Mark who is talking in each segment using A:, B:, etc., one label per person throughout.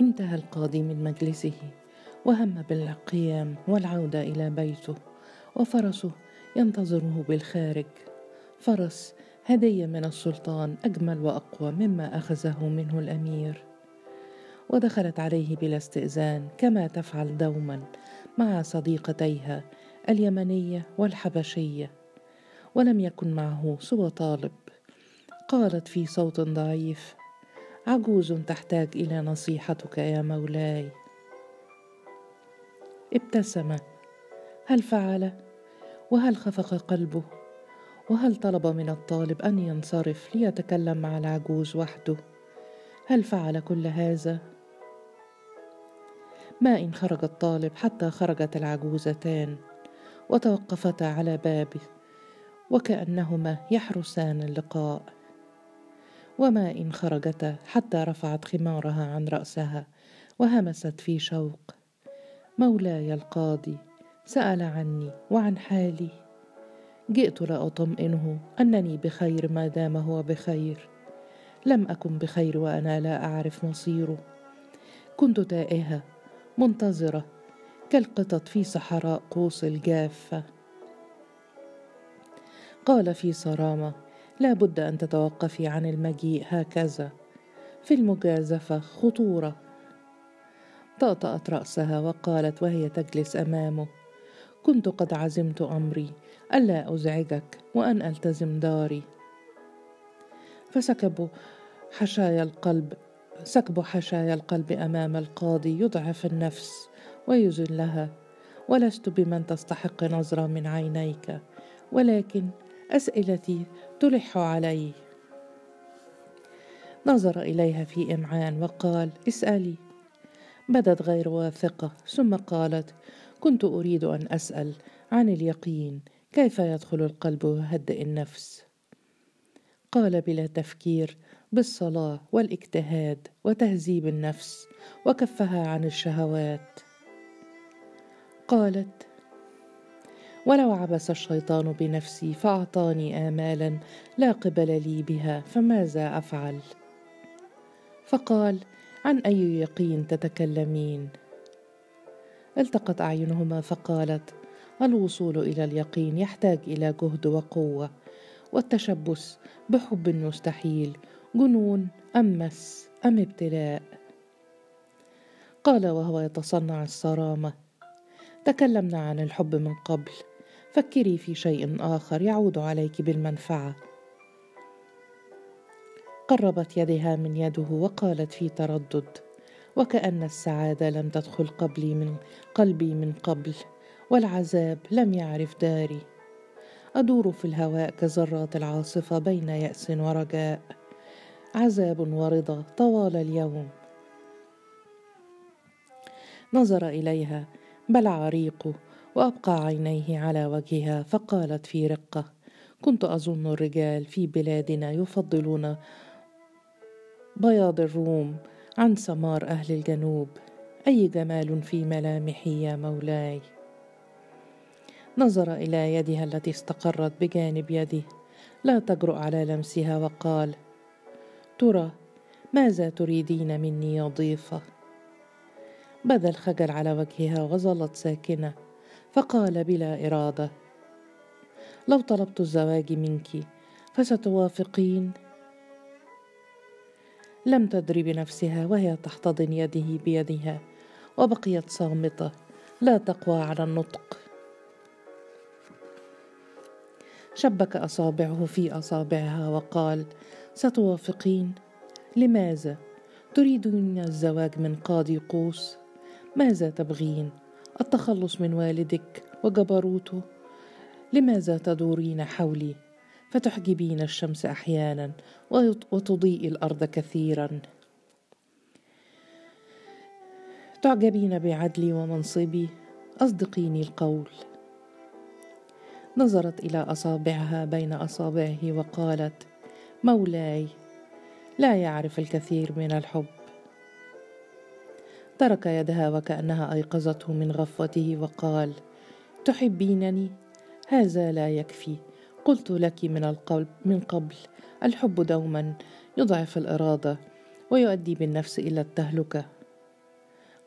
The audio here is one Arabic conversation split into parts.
A: انتهى القاضي من مجلسه وهم بالقيام والعودة إلى بيته وفرسه ينتظره بالخارج. فرس هدية من السلطان أجمل وأقوى مما أخذه منه الأمير. ودخلت عليه بلا استئذان كما تفعل دوما مع صديقتيها اليمنية والحبشية ولم يكن معه سوى طالب. قالت في صوت ضعيف عجوز تحتاج إلى نصيحتك يا مولاي. ابتسم. هل فعل؟ وهل خفق قلبه؟ وهل طلب من الطالب أن ينصرف ليتكلم مع العجوز وحده؟ هل فعل كل هذا؟ ما إن خرج الطالب حتى خرجت العجوزتان وتوقفتا على بابه وكأنهما يحرسان اللقاء. وما إن خرجتا حتى رفعت خمارها عن رأسها وهمست في شوق. مولاي القاضي سأل عني وعن حالي. جئت لاطمئنه أنني بخير ما دام هو بخير. لم أكن بخير وأنا لا أعرف مصيره كنت تائهة منتظرة كالقطط في صحراء قوس الجافة. قال في صرامة لا بد أن تتوقفي عن المجيء هكذا. في المجازفة خطورة. طأطأت رأسها وقالت وهي تجلس أمامه. كنت قد عزمت أمري. ألا أزعجك وأن ألتزم داري. فسكبوا حشايا القلب سكب حشايا القلب أمام القاضي يضعف النفس ويذلها ولست بمن تستحق نظرة من عينيك ولكن أسئلتي تلح علي. نظر إليها في إمعان وقال اسألي. بدت غير واثقة ثم قالت كنت أريد أن أسأل عن اليقين كيف يدخل القلب ويهدئ النفس؟ قال بلا تفكير بالصلاة والاجتهاد وتهذيب النفس وكفها عن الشهوات. قالت ولو عبس الشيطان بنفسي فأعطاني آمالا لا قبل لي بها فماذا أفعل؟ فقال عن أي يقين تتكلمين؟ التقت أعينهما فقالت الوصول إلى اليقين يحتاج إلى جهد وقوة والتشبث بحب مستحيل جنون أم مس أم ابتلاء قال وهو يتصنع الصرامة تكلمنا عن الحب من قبل فكري في شيء آخر يعود عليك بالمنفعة. قربت يدها من يده وقالت في تردد وكأن السعادة لم تدخل قبلي من قلبي من قبل والعذاب لم يعرف داري. أدور في الهواء كذرات العاصفة بين يأس ورجاء. عذاب ورضا طوال اليوم. نظر إليها بلع ريقه وأبقى عينيه على وجهها فقالت في رقة كنت أظن الرجال في بلادنا يفضلون بياض الروم عن سمار أهل الجنوب. أي جمال في ملامحي يا مولاي؟ نظر إلى يدها التي استقرت بجانب يده. لا تجرؤ على لمسها وقال ترى ماذا تريدين مني يا ضيفة؟ بدا الخجل على وجهها وظلت ساكنة. فقال بلا إرادة لو طلبت الزواج منك فستوافقين. لم تدري بنفسها وهي تحتضن يده بيدها وبقيت صامتة. لا تقوى على النطق. شبك أصابعه في أصابعها وقال ستوافقين؟ لماذا؟ تريدين الزواج من قاضي قوس؟ ماذا تبغين؟ التخلص من والدك وجبروته. لماذا تدورين حولي؟ فتحجبين الشمس أحيانا وتضيء الأرض كثيرا. تعجبين بعدلي ومنصبي أصدقيني القول. نظرت إلى أصابعها بين أصابعه وقالت مولاي لا يعرف الكثير من الحب. ترك يدها وكأنها أيقظته من غفوته وقال تحبينني؟ هذا لا يكفي. قلت لك من القلب من قبل. الحب دوما يضعف الإرادة ويؤدي بالنفس إلى التهلكة.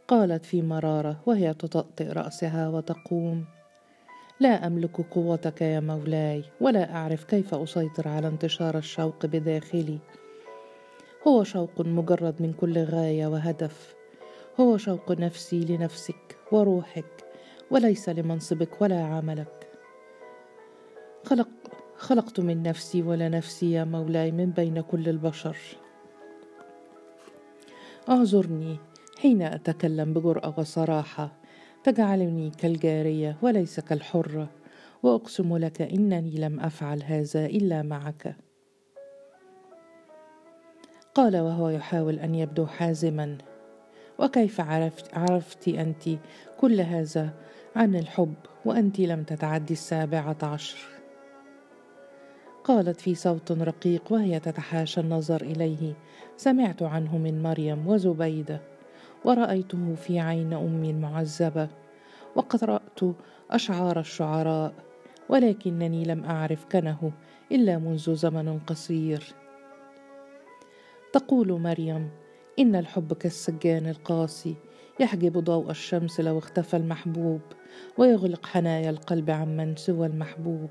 A: قالت في مرارة وهي تطأطئ رأسها وتقوم لا أملك قوتك يا مولاي ولا أعرف كيف أسيطر على انتشار الشوق بداخلي. هو شوق مجرد من كل غاية وهدف. هو شوق نفسي لنفسك وروحك وليس لمنصبك ولا عملك. خلق خلقت من نفسي ولا نفسي يا مولاي من بين كل البشر. اعذرني حين أتكلم بجرأة وصراحة. تجعلني كالجارية وليس كالحرة وأقسم لك إنني لم أفعل هذا إلا معك. قال وهو يحاول أن يبدو حازما. وكيف عرفت, عرفت انت كل هذا عن الحب وانت لم تتعدي السابعة عشر؟ قالت في صوت رقيق وهي تتحاشى النظر إليه. سمعت عنه من مريم وزبيدة. ورأيته في عين امي المعذبه وقرات أشعار الشعراء ولكنني لم أعرف كنه إلا منذ زمن قصير. تقول مريم إن الحب كالسجان القاسي يحجب ضوء الشمس لو اختفى المحبوب ويغلق حنايا القلب عمن سوى المحبوب.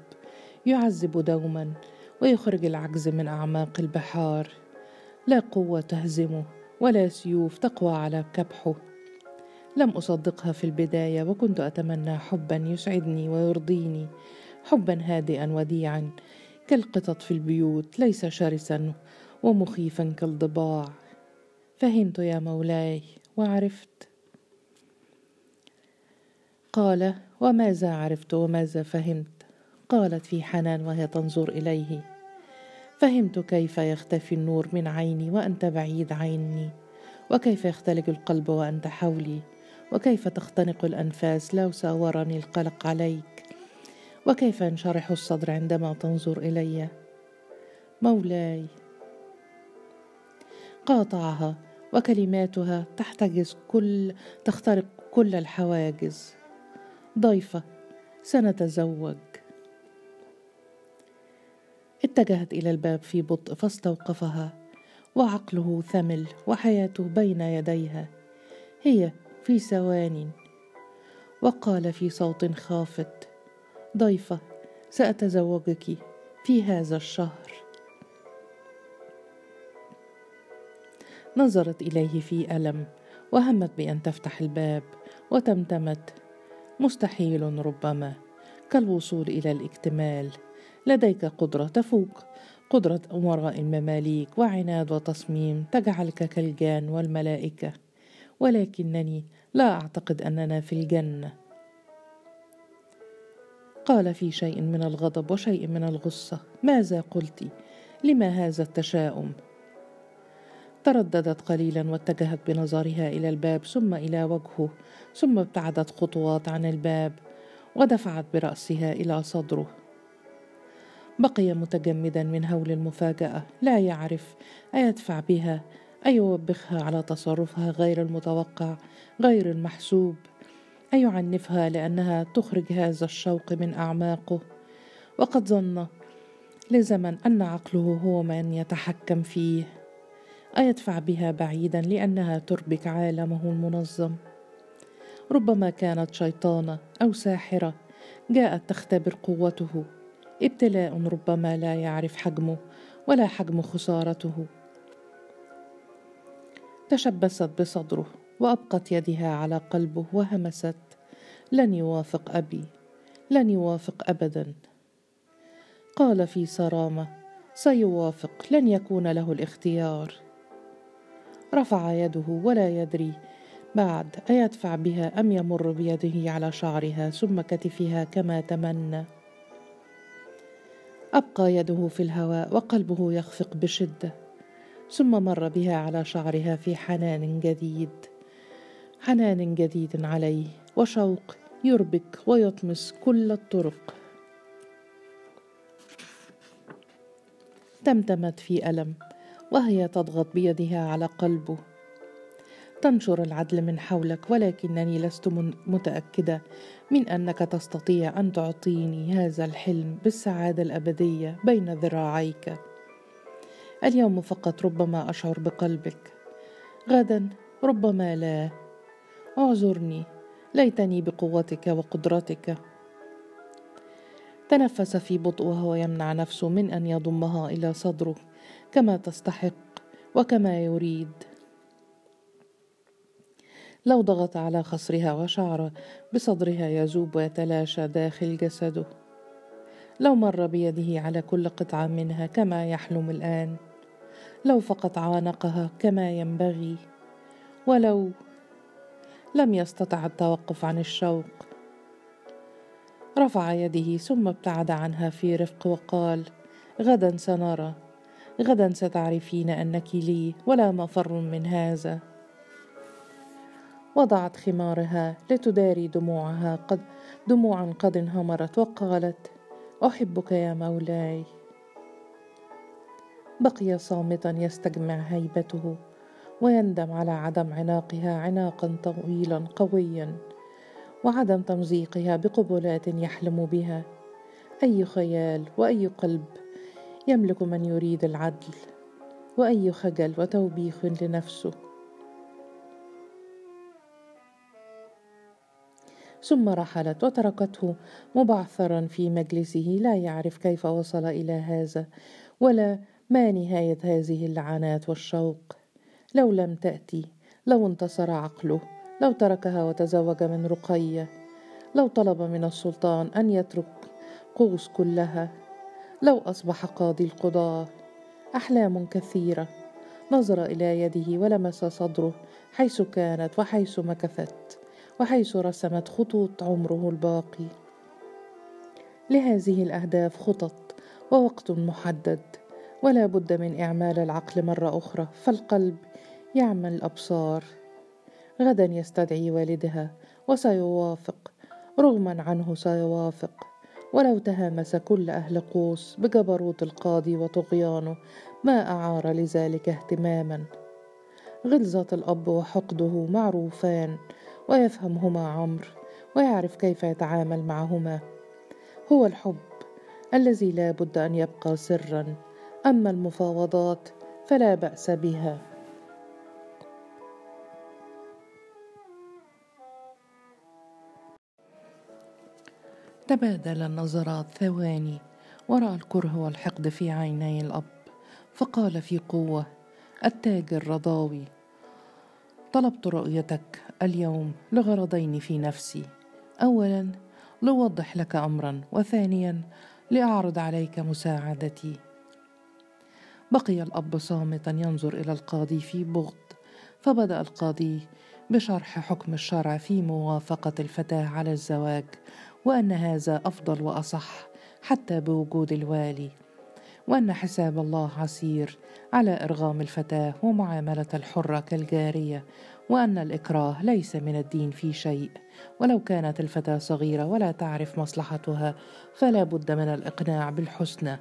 A: يعذب دوما ويخرج العجز من أعماق البحار. لا قوة تهزمه ولا سيوف تقوى على كبحه. لم أصدقها في البداية وكنت أتمنى حبا يسعدني ويرضيني. حبا هادئا وديعا كالقطط في البيوت ليس شرسا ومخيفا كالضباع. فهمت يا مولاي وعرفت. قال وماذا عرفت وماذا فهمت؟ قالت في حنان وهي تنظر إليه. فهمت كيف يختفي النور من عيني وأنت بعيد عني وكيف يختلج القلب وأنت حولي وكيف تختنق الأنفاس لو ساورني القلق عليك وكيف ينشرح الصدر عندما تنظر إلي. مولاي. قاطعها. وكلماتها تحتجز كل تخترق كل الحواجز. ضيفة سنتزوج. اتجهت إلى الباب في بطء فاستوقفها وعقله ثمل وحياته بين يديها. هي في ثوان وقال في صوت خافت. ضيفة سأتزوجك في هذا الشهر. نظرت إليه في ألم وهمت بأن تفتح الباب وتمتمت. مستحيل ربما كالوصول إلى الاكتمال. لديك قدرة تفوق قدرة امراء المماليك وعناد وتصميم تجعلك كالجان والملائكة. ولكنني لا أعتقد أننا في الجنة. قال في شيء من الغضب وشيء من الغصة ماذا قلت؟ لما هذا التشاؤم؟ ترددت قليلا واتجهت بنظرها إلى الباب ثم إلى وجهه ثم ابتعدت خطوات عن الباب ودفعت برأسها إلى صدره. بقي متجمدا من هول المفاجأة لا يعرف أيدفع بها ايوبخها على تصرفها غير المتوقع غير المحسوب ايعنفها لأنها تخرج هذا الشوق من أعماقه. وقد ظن لزمن أن عقله هو من يتحكم فيه. أيدفع بها بعيدا لأنها تربك عالمه المنظم. ربما كانت شيطانة أو ساحرة جاءت تختبر قوته. ابتلاء ربما لا يعرف حجمه ولا حجم خسارته. تشبثت بصدره وأبقت يدها على قلبه وهمست. لن يوافق أبي لن يوافق ابدا. قال في صرامة سيوافق لن يكون له الاختيار. رفع يده ولا يدري. بعد أيدفع بها أم يمر بيده على شعرها ثم كتفها كما تمنى. أبقى يده في الهواء وقلبه يخفق بشدة. ثم مر بها على شعرها في حنان جديد. حنان جديد عليه وشوق يربك ويطمس كل الطرق. تمتمت في ألم. وهي تضغط بيدها على قلبه. تنشر العدل من حولك ولكنني لست متأكدة من أنك تستطيع أن تعطيني هذا الحلم بالسعادة الأبدية بين ذراعيك. اليوم فقط ربما أشعر بقلبك. غدا ربما لا. اعذرني. ليتني بقوتك وقدرتك. تنفس في بطء وهو يمنع نفسه من أن يضمها إلى صدره. كما تستحق وكما يريد. لو ضغط على خصرها وشعر بصدرها يذوب ويتلاشى داخل جسده. لو مر بيده على كل قطعة منها كما يحلم الآن. لو فقط عانقها كما ينبغي. ولو لم يستطع التوقف عن الشوق. رفع يده ثم ابتعد عنها في رفق وقال غدا سنرى. غدا ستعرفين أنك لي ولا مفر من هذا. وضعت خمارها لتداري دموعها قد دموعا قد انهمرت وقالت أحبك يا مولاي. بقي صامتا يستجمع هيبته ويندم على عدم عناقها عناقا طويلا قويا وعدم تمزيقها بقبلات يحلم بها. أي خيال وأي قلب يملك من يريد العدل واي خجل وتوبيخ لنفسه. ثم رحلت وتركته مبعثرا في مجلسه لا يعرف كيف وصل إلى هذا ولا ما نهاية هذه اللعنات والشوق. لو لم تأتي لو انتصر عقله لو تركها وتزوج من رقية لو طلب من السلطان أن يترك قوس كلها لو أصبح قاضي القضاة. أحلام كثيرة. نظر إلى يده ولمس صدره حيث كانت وحيث مكثت وحيث رسمت خطوط عمره الباقي. لهذه الأهداف خطط ووقت محدد. ولا بد من إعمال العقل مرة أخرى فالقلب يعمل الأبصار. غدا يستدعي والدها وسيوافق. رغما عنه سيوافق. ولو تهامس كل أهل قوس بجبروت القاضي وطغيانه ما أعار لذلك اهتماما. غلظة الأب وحقده معروفان ويفهمهما عمرو ويعرف كيف يتعامل معهما. هو الحب الذي لا بد أن يبقى سرا أما المفاوضات فلا بأس بها. تبادل النظرات ثواني ورأى الكره والحقد في عيني الأب فقال في قوة التاجر رضاوي طلبت رؤيتك اليوم لغرضين في نفسي. اولا لوضح لك امرا وثانيا لأعرض عليك مساعدتي. بقي الأب صامتا ينظر إلى القاضي في بغض فبدأ القاضي بشرح حكم الشرع في موافقة الفتاة على الزواج وأن هذا أفضل وأصح حتى بوجود الوالي وأن حساب الله عسير على إرغام الفتاة ومعاملة الحرة كالجارية وأن الإكراه ليس من الدين في شيء. ولو كانت الفتاة صغيرة ولا تعرف مصلحتها فلا بد من الإقناع بالحسنى.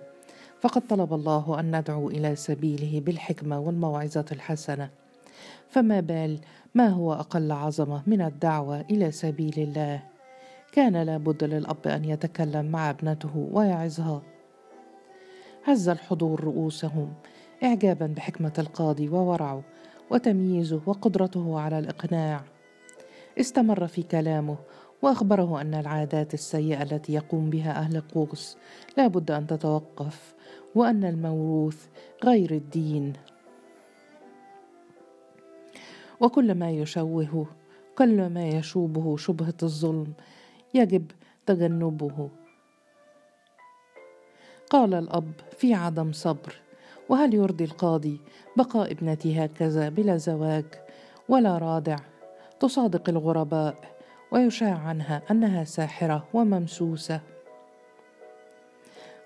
A: فقد طلب الله أن ندعو إلى سبيله بالحكمة والموعظة الحسنة. فما بال ما هو أقل عظمة من الدعوة إلى سبيل الله. كان لابد للأب أن يتكلم مع ابنته ويعظها هز الحضور رؤوسهم اعجابا بحكمة القاضي وورعه وتمييزه وقدرته على الإقناع. استمر في كلامه وأخبره أن العادات السيئة التي يقوم بها أهل قوس لا بد أن تتوقف وأن الموروث غير الدين. وكل ما يشوهه كل ما يشوبه شبهة الظلم يجب تجنبه. قال الأب في عدم صبر وهل يرضي القاضي بقاء ابنتي هكذا بلا زواج ولا رادع؟ تصادق الغرباء ويشاع عنها أنها ساحرة وممسوسة.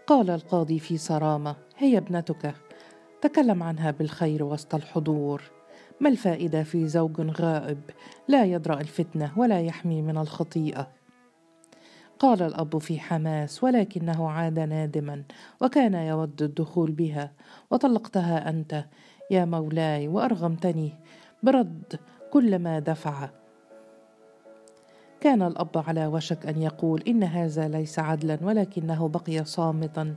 A: قال القاضي في صرامة هي ابنتك تكلم عنها بالخير وسط الحضور. ما الفائدة في زوج غائب لا يدرأ الفتنة ولا يحمي من الخطيئة؟ قال الأب في حماس ولكنه عاد نادما وكان يود الدخول بها. وطلقتها أنت يا مولاي وأرغمتني. برد كل ما دفع. كان الأب على وشك أن يقول إن هذا ليس عدلا ولكنه بقي صامتا.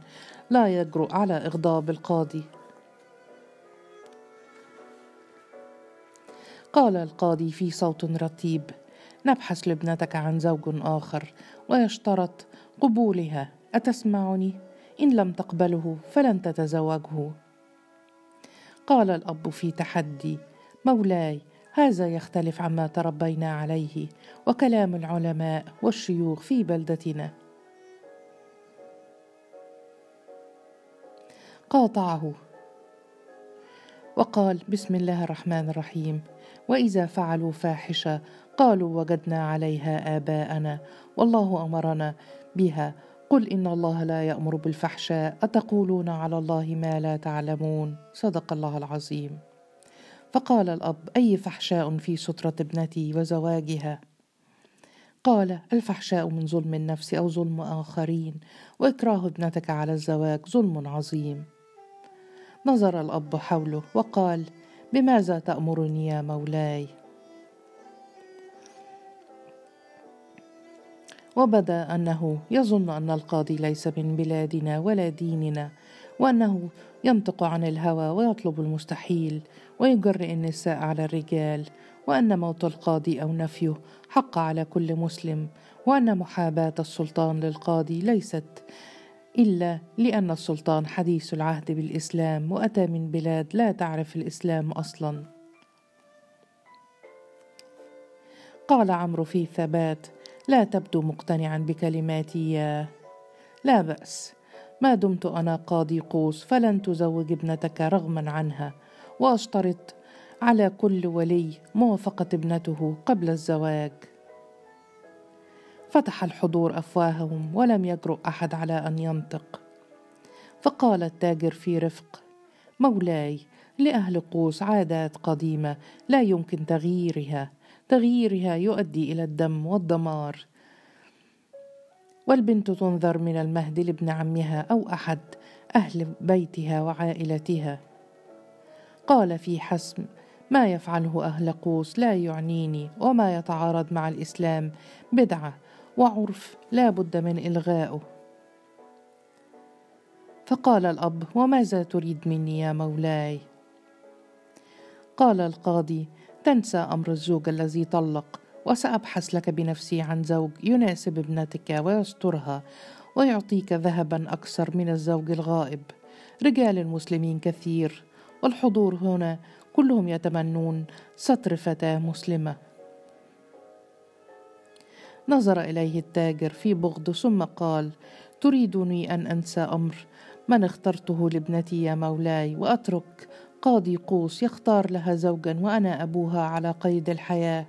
A: لا يجرؤ على إغضاب القاضي. قال القاضي في صوت رتيب. نبحث لابنتك عن زوج آخر ويشترط قبولها. أتسمعني؟ إن لم تقبله فلن تتزوجه. قال الأب في تحدي مولاي هذا يختلف عما تربينا عليه وكلام العلماء والشيوخ في بلدتنا. قاطعه. وقال بسم الله الرحمن الرحيم. وإذا فعلوا فاحشة قالوا وجدنا عليها آباءنا والله أمرنا بها. قل إن الله لا يأمر بالفحشاء أتقولون على الله ما لا تعلمون؟ صدق الله العظيم. فقال الأب أي فحشاء في سترة ابنتي وزواجها؟ قال الفحشاء من ظلم النفس أو ظلم آخرين وإكراه ابنتك على الزواج ظلم عظيم. نظر الأب حوله وقال بماذا تأمرني يا مولاي؟ وبدا أنه يظن أن القاضي ليس من بلادنا ولا ديننا وأنه ينطق عن الهوى ويطلب المستحيل ويجرئ النساء على الرجال وأن موت القاضي أو نفيه حق على كل مسلم وأن محاباة السلطان للقاضي ليست إلا لأن السلطان حديث العهد بالإسلام وأتى من بلاد لا تعرف الإسلام أصلا. قال عمرو في ثبات لا تبدو مقتنعا بكلماتي. يا لا بأس. ما دمت أنا قاضي قوس فلن تزوج ابنتك رغما عنها. وأشترط على كل ولي موافقة ابنته قبل الزواج. فتح الحضور أفواههم ولم يجرؤ أحد على أن ينطق. فقال التاجر في رفق مولاي لأهل قوس عادات قديمة لا يمكن تغييرها. تغييرها يؤدي إلى الدم والدمار. والبنت تنذر من المهد لابن عمها أو أحد أهل بيتها وعائلتها. قال في حسم ما يفعله أهل قوس لا يعنيني وما يتعارض مع الإسلام بدعة وعرف لا بد من الغائه فقال الأب وماذا تريد مني يا مولاي؟ قال القاضي تنسى أمر الزوج الذي طلق وسأبحث لك بنفسي عن زوج يناسب ابنتك ويسترها ويعطيك ذهبا أكثر من الزوج الغائب. رجال المسلمين كثير والحضور هنا كلهم يتمنون ستر فتاة مسلمة. نظر إليه التاجر في بغض ثم قال تريدني أن أنسى أمر من اخترته لابنتي يا مولاي وأترك قاضي قوس يختار لها زوجا وأنا أبوها على قيد الحياة.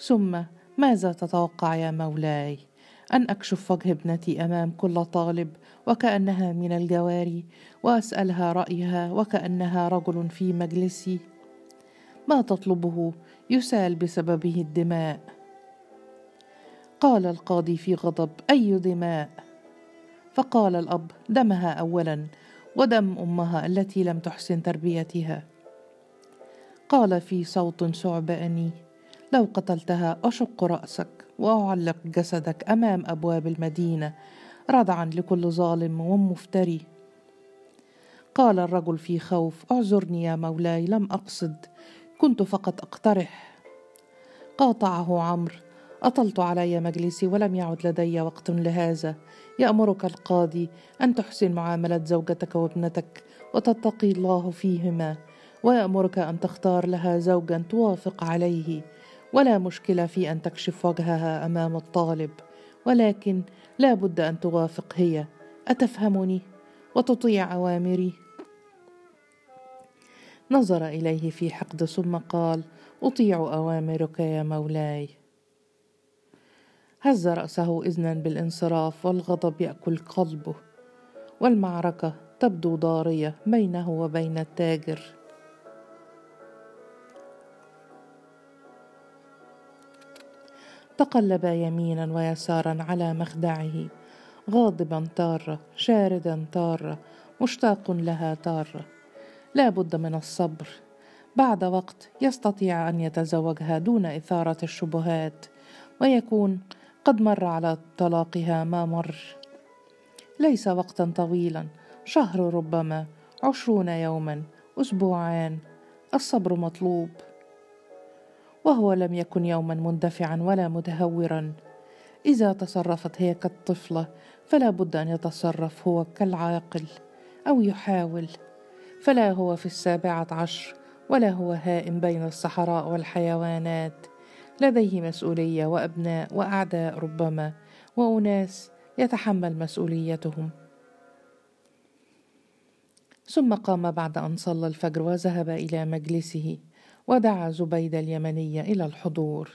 A: ثم ماذا تتوقع يا مولاي؟ أن أكشف وجه ابنتي أمام كل طالب وكأنها من الجواري وأسألها رأيها وكأنها رجل في مجلسي. ما تطلبه؟ يسال بسببه الدماء. قال القاضي في غضب أي دماء؟ فقال الأب دمها اولا. ودم أمها التي لم تحسن تربيتها. قال في صوت ثعباني لو قتلتها أشق رأسك وأعلق جسدك أمام أبواب المدينة ردعا لكل ظالم ومفتري. قال الرجل في خوف اعذرني يا مولاي لم أقصد كنت فقط أقترح. قاطعه عمرو أطلت علي مجلسي ولم يعد لدي وقت لهذا. يأمرك القاضي أن تحسن معاملة زوجتك وابنتك وتتقي الله فيهما ويأمرك أن تختار لها زوجا توافق عليه. ولا مشكلة في أن تكشف وجهها أمام الطالب ولكن لا بد أن توافق هي. أتفهمني؟ وتطيع أوامري؟ نظر إليه في حقد ثم قال أطيع أوامرك يا مولاي. هز رأسه إذنا بالانصراف والغضب يأكل قلبه والمعركة تبدو ضارية بينه وبين التاجر. تقلب يمينا ويسارا على مخدعه غاضبا تارة شاردا تارة مشتاق لها تارة. لا بد من الصبر. بعد وقت يستطيع أن يتزوجها دون إثارة الشبهات ويكون قد مر على طلاقها ما مر. ليس وقتا طويلا شهر ربما عشرون يوما أسبوعان الصبر مطلوب. وهو لم يكن يوما مندفعا ولا متهورا. إذا تصرفت هي كالطفله فلا بد أن يتصرف هو كالعاقل أو يحاول. فلا هو في السابعة عشر ولا هو هائم بين الصحراء والحيوانات. لديه مسؤولية وأبناء وأعداء ربما وأناس يتحمل مسؤوليتهم. ثم قام بعد أن صلى الفجر وذهب إلى مجلسه ودعا زبيد اليمنيه إلى الحضور.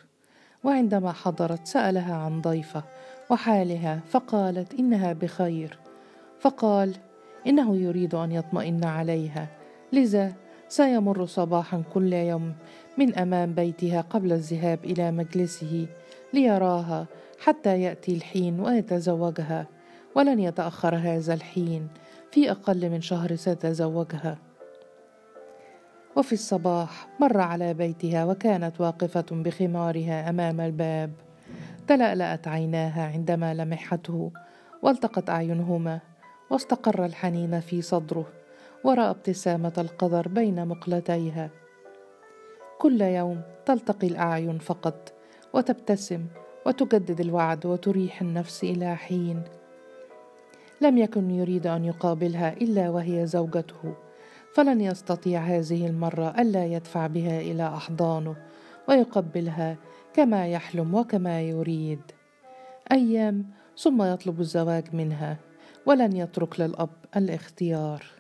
A: وعندما حضرت سألها عن ضيفه وحالها فقالت إنها بخير. فقال إنه يريد أن يطمئن عليها لذا سيمر صباحا كل يوم من أمام بيتها قبل الذهاب إلى مجلسه ليراها حتى يأتي الحين ويتزوجها ولن يتأخر هذا الحين في أقل من شهر سيتزوجها وفي الصباح مر على بيتها وكانت واقفة بخمارها أمام الباب تلألأت عيناها عندما لمحته والتقت أعينهما واستقر الحنين في صدره. وراى ابتسامة القدر بين مقلتيها. كل يوم تلتقي الأعين فقط وتبتسم وتجدد الوعد وتريح النفس إلى حين. لم يكن يريد أن يقابلها إلا وهي زوجته فلن يستطيع هذه المرة ألا يدفع بها إلى أحضانه ويقبلها كما يحلم وكما يريد. أيام ثم يطلب الزواج منها ولن يترك للأب الاختيار.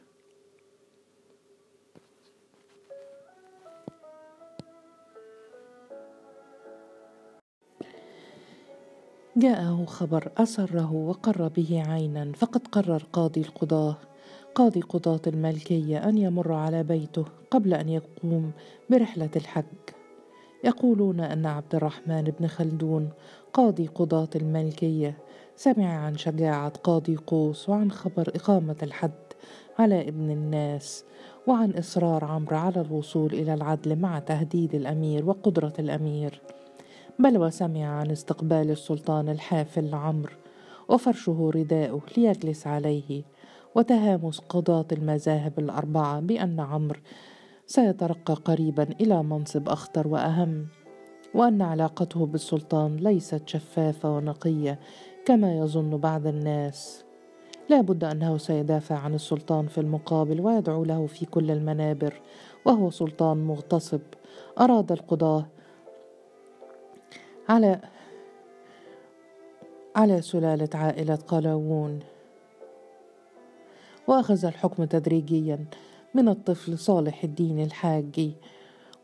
A: جاءه خبر أسره وقر به عينا فقد قرر قاضي القضاة قاضي قضاة الملكية أن يمر على بيته قبل أن يقوم برحلة الحج. يقولون أن عبد الرحمن بن خلدون قاضي قضاة الملكية سمع عن شجاعة قاضي قوس وعن خبر إقامة الحد على ابن الناس وعن إصرار عمرو على الوصول إلى العدل مع تهديد الأمير وقدرة الأمير. بل وسمع عن استقبال السلطان الحافل لعمرو وفرشه رداءه ليجلس عليه وتهامس قضاة المذاهب الأربعة بأن عمرو سيترقى قريبا إلى منصب أخطر وأهم وأن علاقته بالسلطان ليست شفافة ونقية كما يظن بعض الناس. لا بد أنه سيدافع عن السلطان في المقابل ويدعو له في كل المنابر وهو سلطان مغتصب أراد القضاة على على سلالة عائلة قلاوون. وأخذ الحكم تدريجيا من الطفل صالح الدين الحاجي.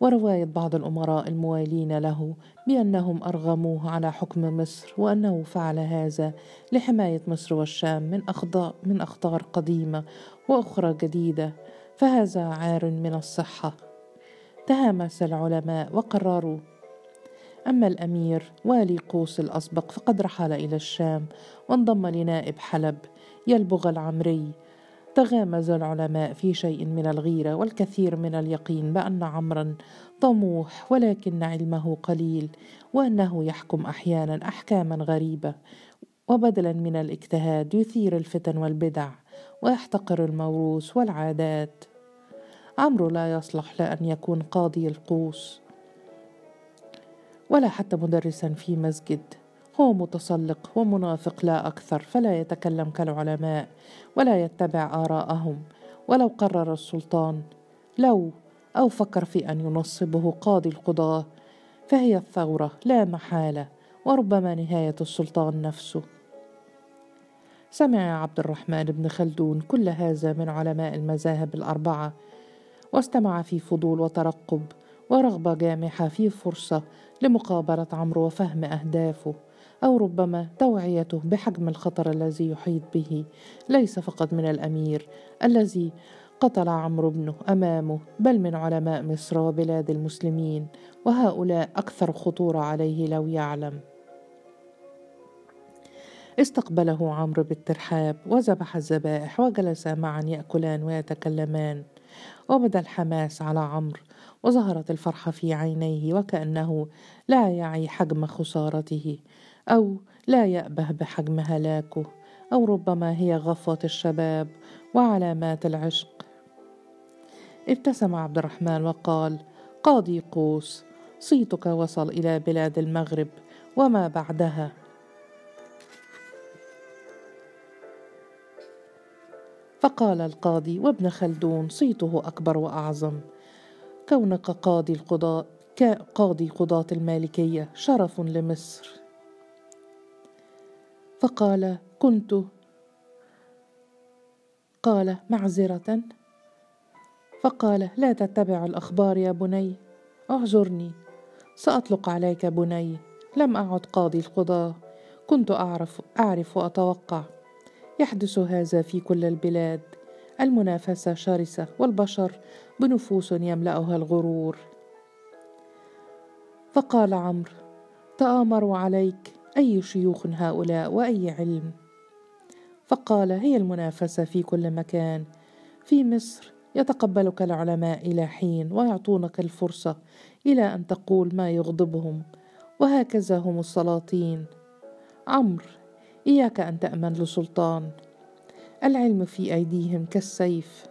A: ورواية بعض الأمراء الموالين له بأنهم أرغموه على حكم مصر وأنه فعل هذا لحماية مصر والشام من أخطار, من أخطار قديمة وأخرى جديدة. فهذا عار من الصحة. تهامس العلماء وقرروا أما الأمير والي قوس الأسبق فقد رحل إلى الشام وانضم لنائب حلب يلبغ العمري. تغامز العلماء في شيء من الغيرة والكثير من اليقين بأن عمرا طموح ولكن علمه قليل وأنه يحكم أحيانا أحكاما غريبة وبدلا من الاجتهاد يثير الفتن والبدع ويحتقر الموروث والعادات. عمرو لا يصلح لأن يكون قاضي القوس. ولا حتى مدرسا في مسجد. هو متسلق ومنافق لا أكثر فلا يتكلم كالعلماء ولا يتبع آراءهم. ولو قرر السلطان لو أو فكر في أن ينصبه قاضي القضاة فهي الثورة لا محالة وربما نهاية السلطان نفسه. سمع عبد الرحمن بن خلدون كل هذا من علماء المذاهب الأربعة واستمع في فضول وترقب ورغبة جامحة في فرصة لمقابله عمرو وفهم أهدافه أو ربما توعيته بحجم الخطر الذي يحيط به. ليس فقط من الأمير الذي قتل عمرو بنه أمامه بل من علماء مصر وبلاد المسلمين وهؤلاء أكثر خطورة عليه لو يعلم. استقبله عمرو بالترحاب وذبح الذبائح وجلسا معا يأكلان ويتكلمان وبدأ الحماس على عمرو. وظهرت الفرحه في عينيه وكأنه لا يعي حجم خسارته أو لا يأبه بحجم هلاكه أو ربما هي غفوة الشباب وعلامات العشق. ابتسم عبد الرحمن وقال قاضي قوس صيتك وصل إلى بلاد المغرب وما بعدها؟ فقال القاضي وابن خلدون صيته أكبر وأعظم. كونك قاضي القضاء كقاضي قضاة المالكية شرف لمصر. فقال كنت قال معذرة. فقال لا تتبع الأخبار يا بني. اعذرني سأطلق عليك بني. لم أعد قاضي القضاة كنت أعرف أعرف وأتوقع. يحدث هذا في كل البلاد. المنافسة شرسة والبشر بنفوس يملأها الغرور. فقال عمرو تآمروا عليك أي شيوخ هؤلاء وأي علم. فقال هي المنافسة في كل مكان. في مصر يتقبلك العلماء إلى حين ويعطونك الفرصة إلى أن تقول ما يغضبهم وهكذا هم السلاطين. عمرو إياك أن تأمن لسلطان. العلم في أيديهم كالسيف.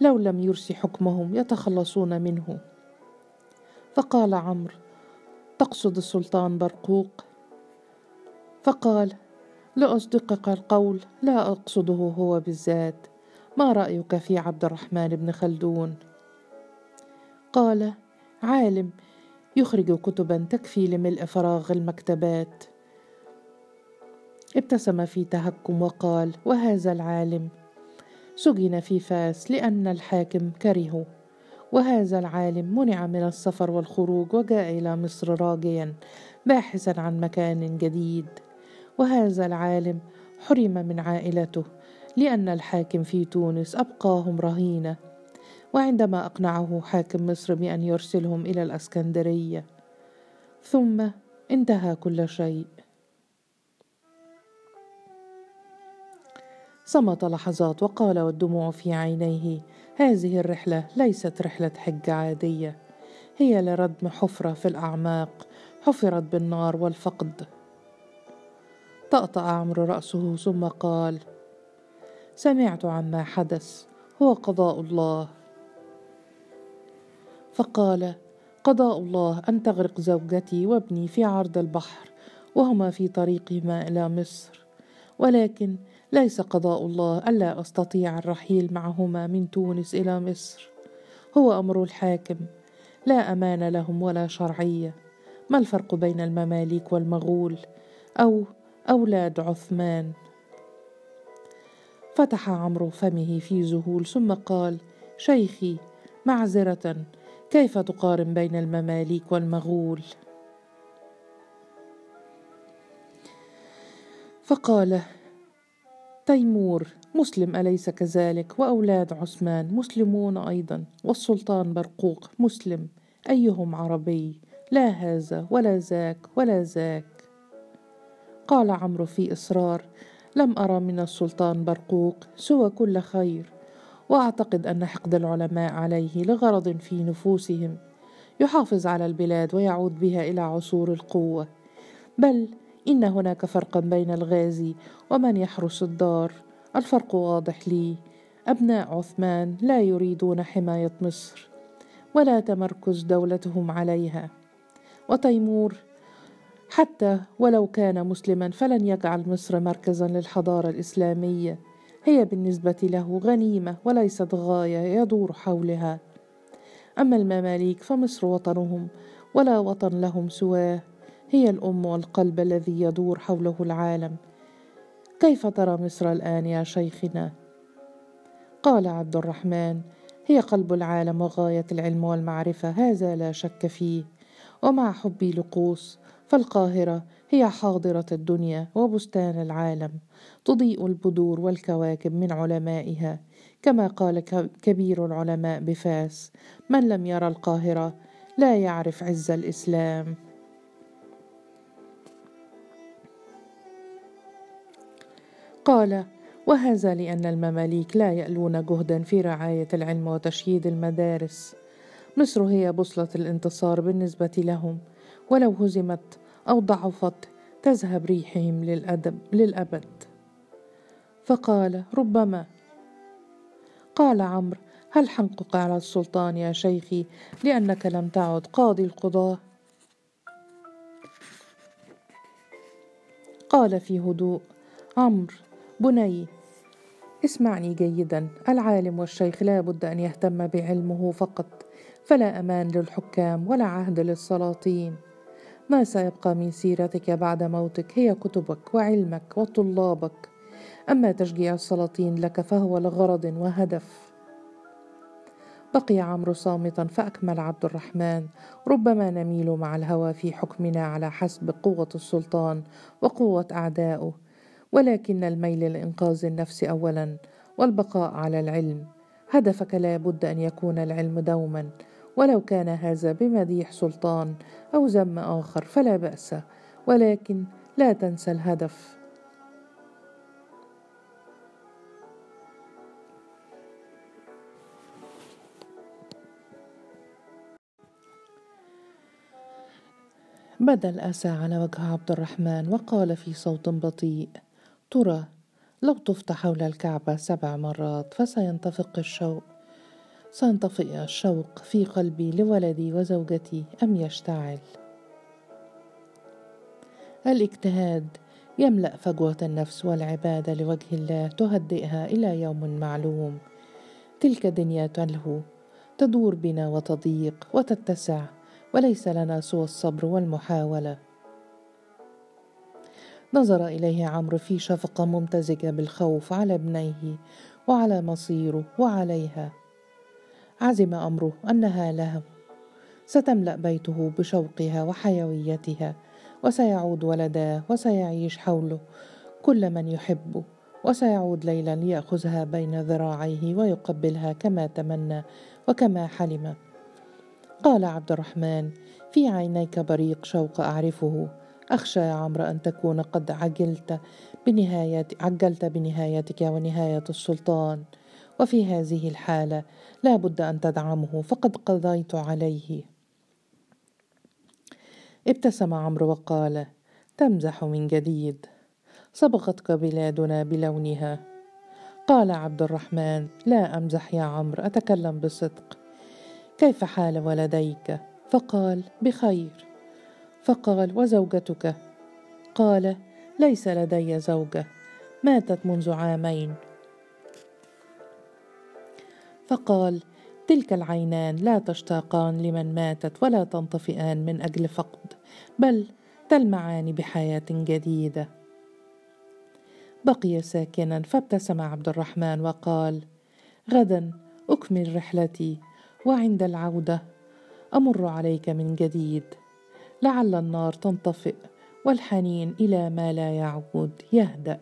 A: لو لم يرسي حكمهم يتخلصون منه. فقال عمرو تقصد السلطان برقوق؟ فقال لأصدقك القول لا أقصده هو بالذات. ما رأيك في عبد الرحمن بن خلدون؟ قال عالم يخرج كتبا تكفي لملء فراغ المكتبات. ابتسم في تهكم وقال وهذا العالم؟ سجن في فاس لأن الحاكم كرهه. وهذا العالم منع من السفر والخروج وجاء إلى مصر راجيا باحثا عن مكان جديد. وهذا العالم حرم من عائلته لأن الحاكم في تونس أبقاهم رهينة. وعندما أقنعه حاكم مصر بأن يرسلهم إلى الأسكندرية. ثم انتهى كل شيء. صمت لحظات وقال والدموع في عينيه هذه الرحلة ليست رحلة حج عادية. هي لردم حفرة في الأعماق حفرت بالنار والفقد. طأطأ عمرو رأسه ثم قال سمعت عما حدث هو قضاء الله. فقال قضاء الله أن تغرق زوجتي وابني في عرض البحر وهما في طريقهما إلى مصر. ولكن ليس قضاء الله ألا أستطيع الرحيل معهما من تونس إلى مصر. هو أمر الحاكم لا أمان لهم ولا شرعية. ما الفرق بين المماليك والمغول أو أولاد عثمان؟ فتح عمرو فمه في ذهول ثم قال شيخي معذرة كيف تقارن بين المماليك والمغول؟ فقال تيمور مسلم أليس كذلك؟ وأولاد عثمان مسلمون أيضا. والسلطان برقوق مسلم. أيهم عربي؟ لا هذا ولا ذاك ولا ذاك. قال عمرو في إصرار لم أرى من السلطان برقوق سوى كل خير. وأعتقد أن حقد العلماء عليه لغرض في نفوسهم. يحافظ على البلاد ويعود بها إلى عصور القوة. بل إن هناك فرقا بين الغازي ومن يحرس الدار. الفرق واضح لي. أبناء عثمان لا يريدون حماية مصر ولا تمركز دولتهم عليها. وتيمور حتى ولو كان مسلما فلن يجعل مصر مركزا للحضارة الإسلامية. هي بالنسبة له غنيمة وليست غاية يدور حولها. أما المماليك فمصر وطنهم ولا وطن لهم سواه. هي الأم والقلب الذي يدور حوله العالم. كيف ترى مصر الآن يا شيخنا؟ قال عبد الرحمن هي قلب العالم وغاية العلم والمعرفة هذا لا شك فيه. ومع حبي لقوس فالقاهرة هي حاضرة الدنيا وبستان العالم تضيء البدور والكواكب من علمائها. كما قال كبير العلماء بفاس من لم يرى القاهرة لا يعرف عز الإسلام. قال وهذا لأن المماليك لا يألون جهدا في رعاية العلم وتشييد المدارس. مصر هي بوصلة الانتصار بالنسبة لهم ولو هزمت أو ضعفت تذهب ريحهم للأدب للأبد. فقال ربما. قال عمرو هل حنقك على السلطان يا شيخي لأنك لم تعد قاضي القضاة؟ قال في هدوء عمرو بني اسمعني جيدا العالم والشيخ لا بد أن يهتم بعلمه فقط فلا أمان للحكام ولا عهد للسلاطين. ما سيبقى من سيرتك بعد موتك هي كتبك وعلمك وطلابك. أما تشجيع السلاطين لك فهو لغرض وهدف. بقي عمرو صامتا فأكمل عبد الرحمن ربما نميل مع الهوى في حكمنا على حسب قوة السلطان وقوة أعدائه ولكن الميل لإنقاذ النفس أولا والبقاء على العلم. هدفك لا بد أن يكون العلم دوما. ولو كان هذا بمديح سلطان أو ذم آخر فلا بأس ولكن لا تنسى الهدف. بدأ الأسى على وجه عبد الرحمن وقال في صوت بطيء ترى لو طفت حول الكعبة سبع مرات فسينطفق الشوق. سينطفئ الشوق في قلبي لولدي وزوجتي أم يشتعل. الاجتهاد يملأ فجوة النفس والعبادة لوجه الله تهدئها إلى يوم معلوم. تلك دنيا تلهو. تدور بنا وتضيق وتتسع. وليس لنا سوى الصبر والمحاولة. نظر إليه عمرو في شفقه ممتزجه بالخوف على ابنيه وعلى مصيره وعليها. عزم أمره أنها له. ستملأ بيته بشوقها وحيويتها وسيعود ولداه وسيعيش حوله كل من يحبه وسيعود ليلا ليأخذها بين ذراعيه ويقبلها كما تمنى وكما حلم. قال عبد الرحمن في عينيك بريق شوق أعرفه أخشى يا عمرو أن تكون قد عجلت بنهاية عجلت بنهايتك ونهاية السلطان. وفي هذه الحالة لا بد أن تدعمه فقد قضيت عليه. ابتسم عمرو وقال تمزح من جديد. صبغتك بلادنا بلونها. قال عبد الرحمن لا أمزح يا عمرو أتكلم بصدق. كيف حال ولديك؟ فقال بخير. فقال وزوجتك؟ قال ليس لدي زوجة ماتت منذ عامين. فقال تلك العينان لا تشتاقان لمن ماتت ولا تنطفئان من أجل فقد بل تلمعان بحياة جديدة. بقي ساكنا فابتسم عبد الرحمن وقال غدا أكمل رحلتي وعند العودة أمر عليك من جديد. لعل النار تنطفئ والحنين إلى ما لا يعود يهدأ.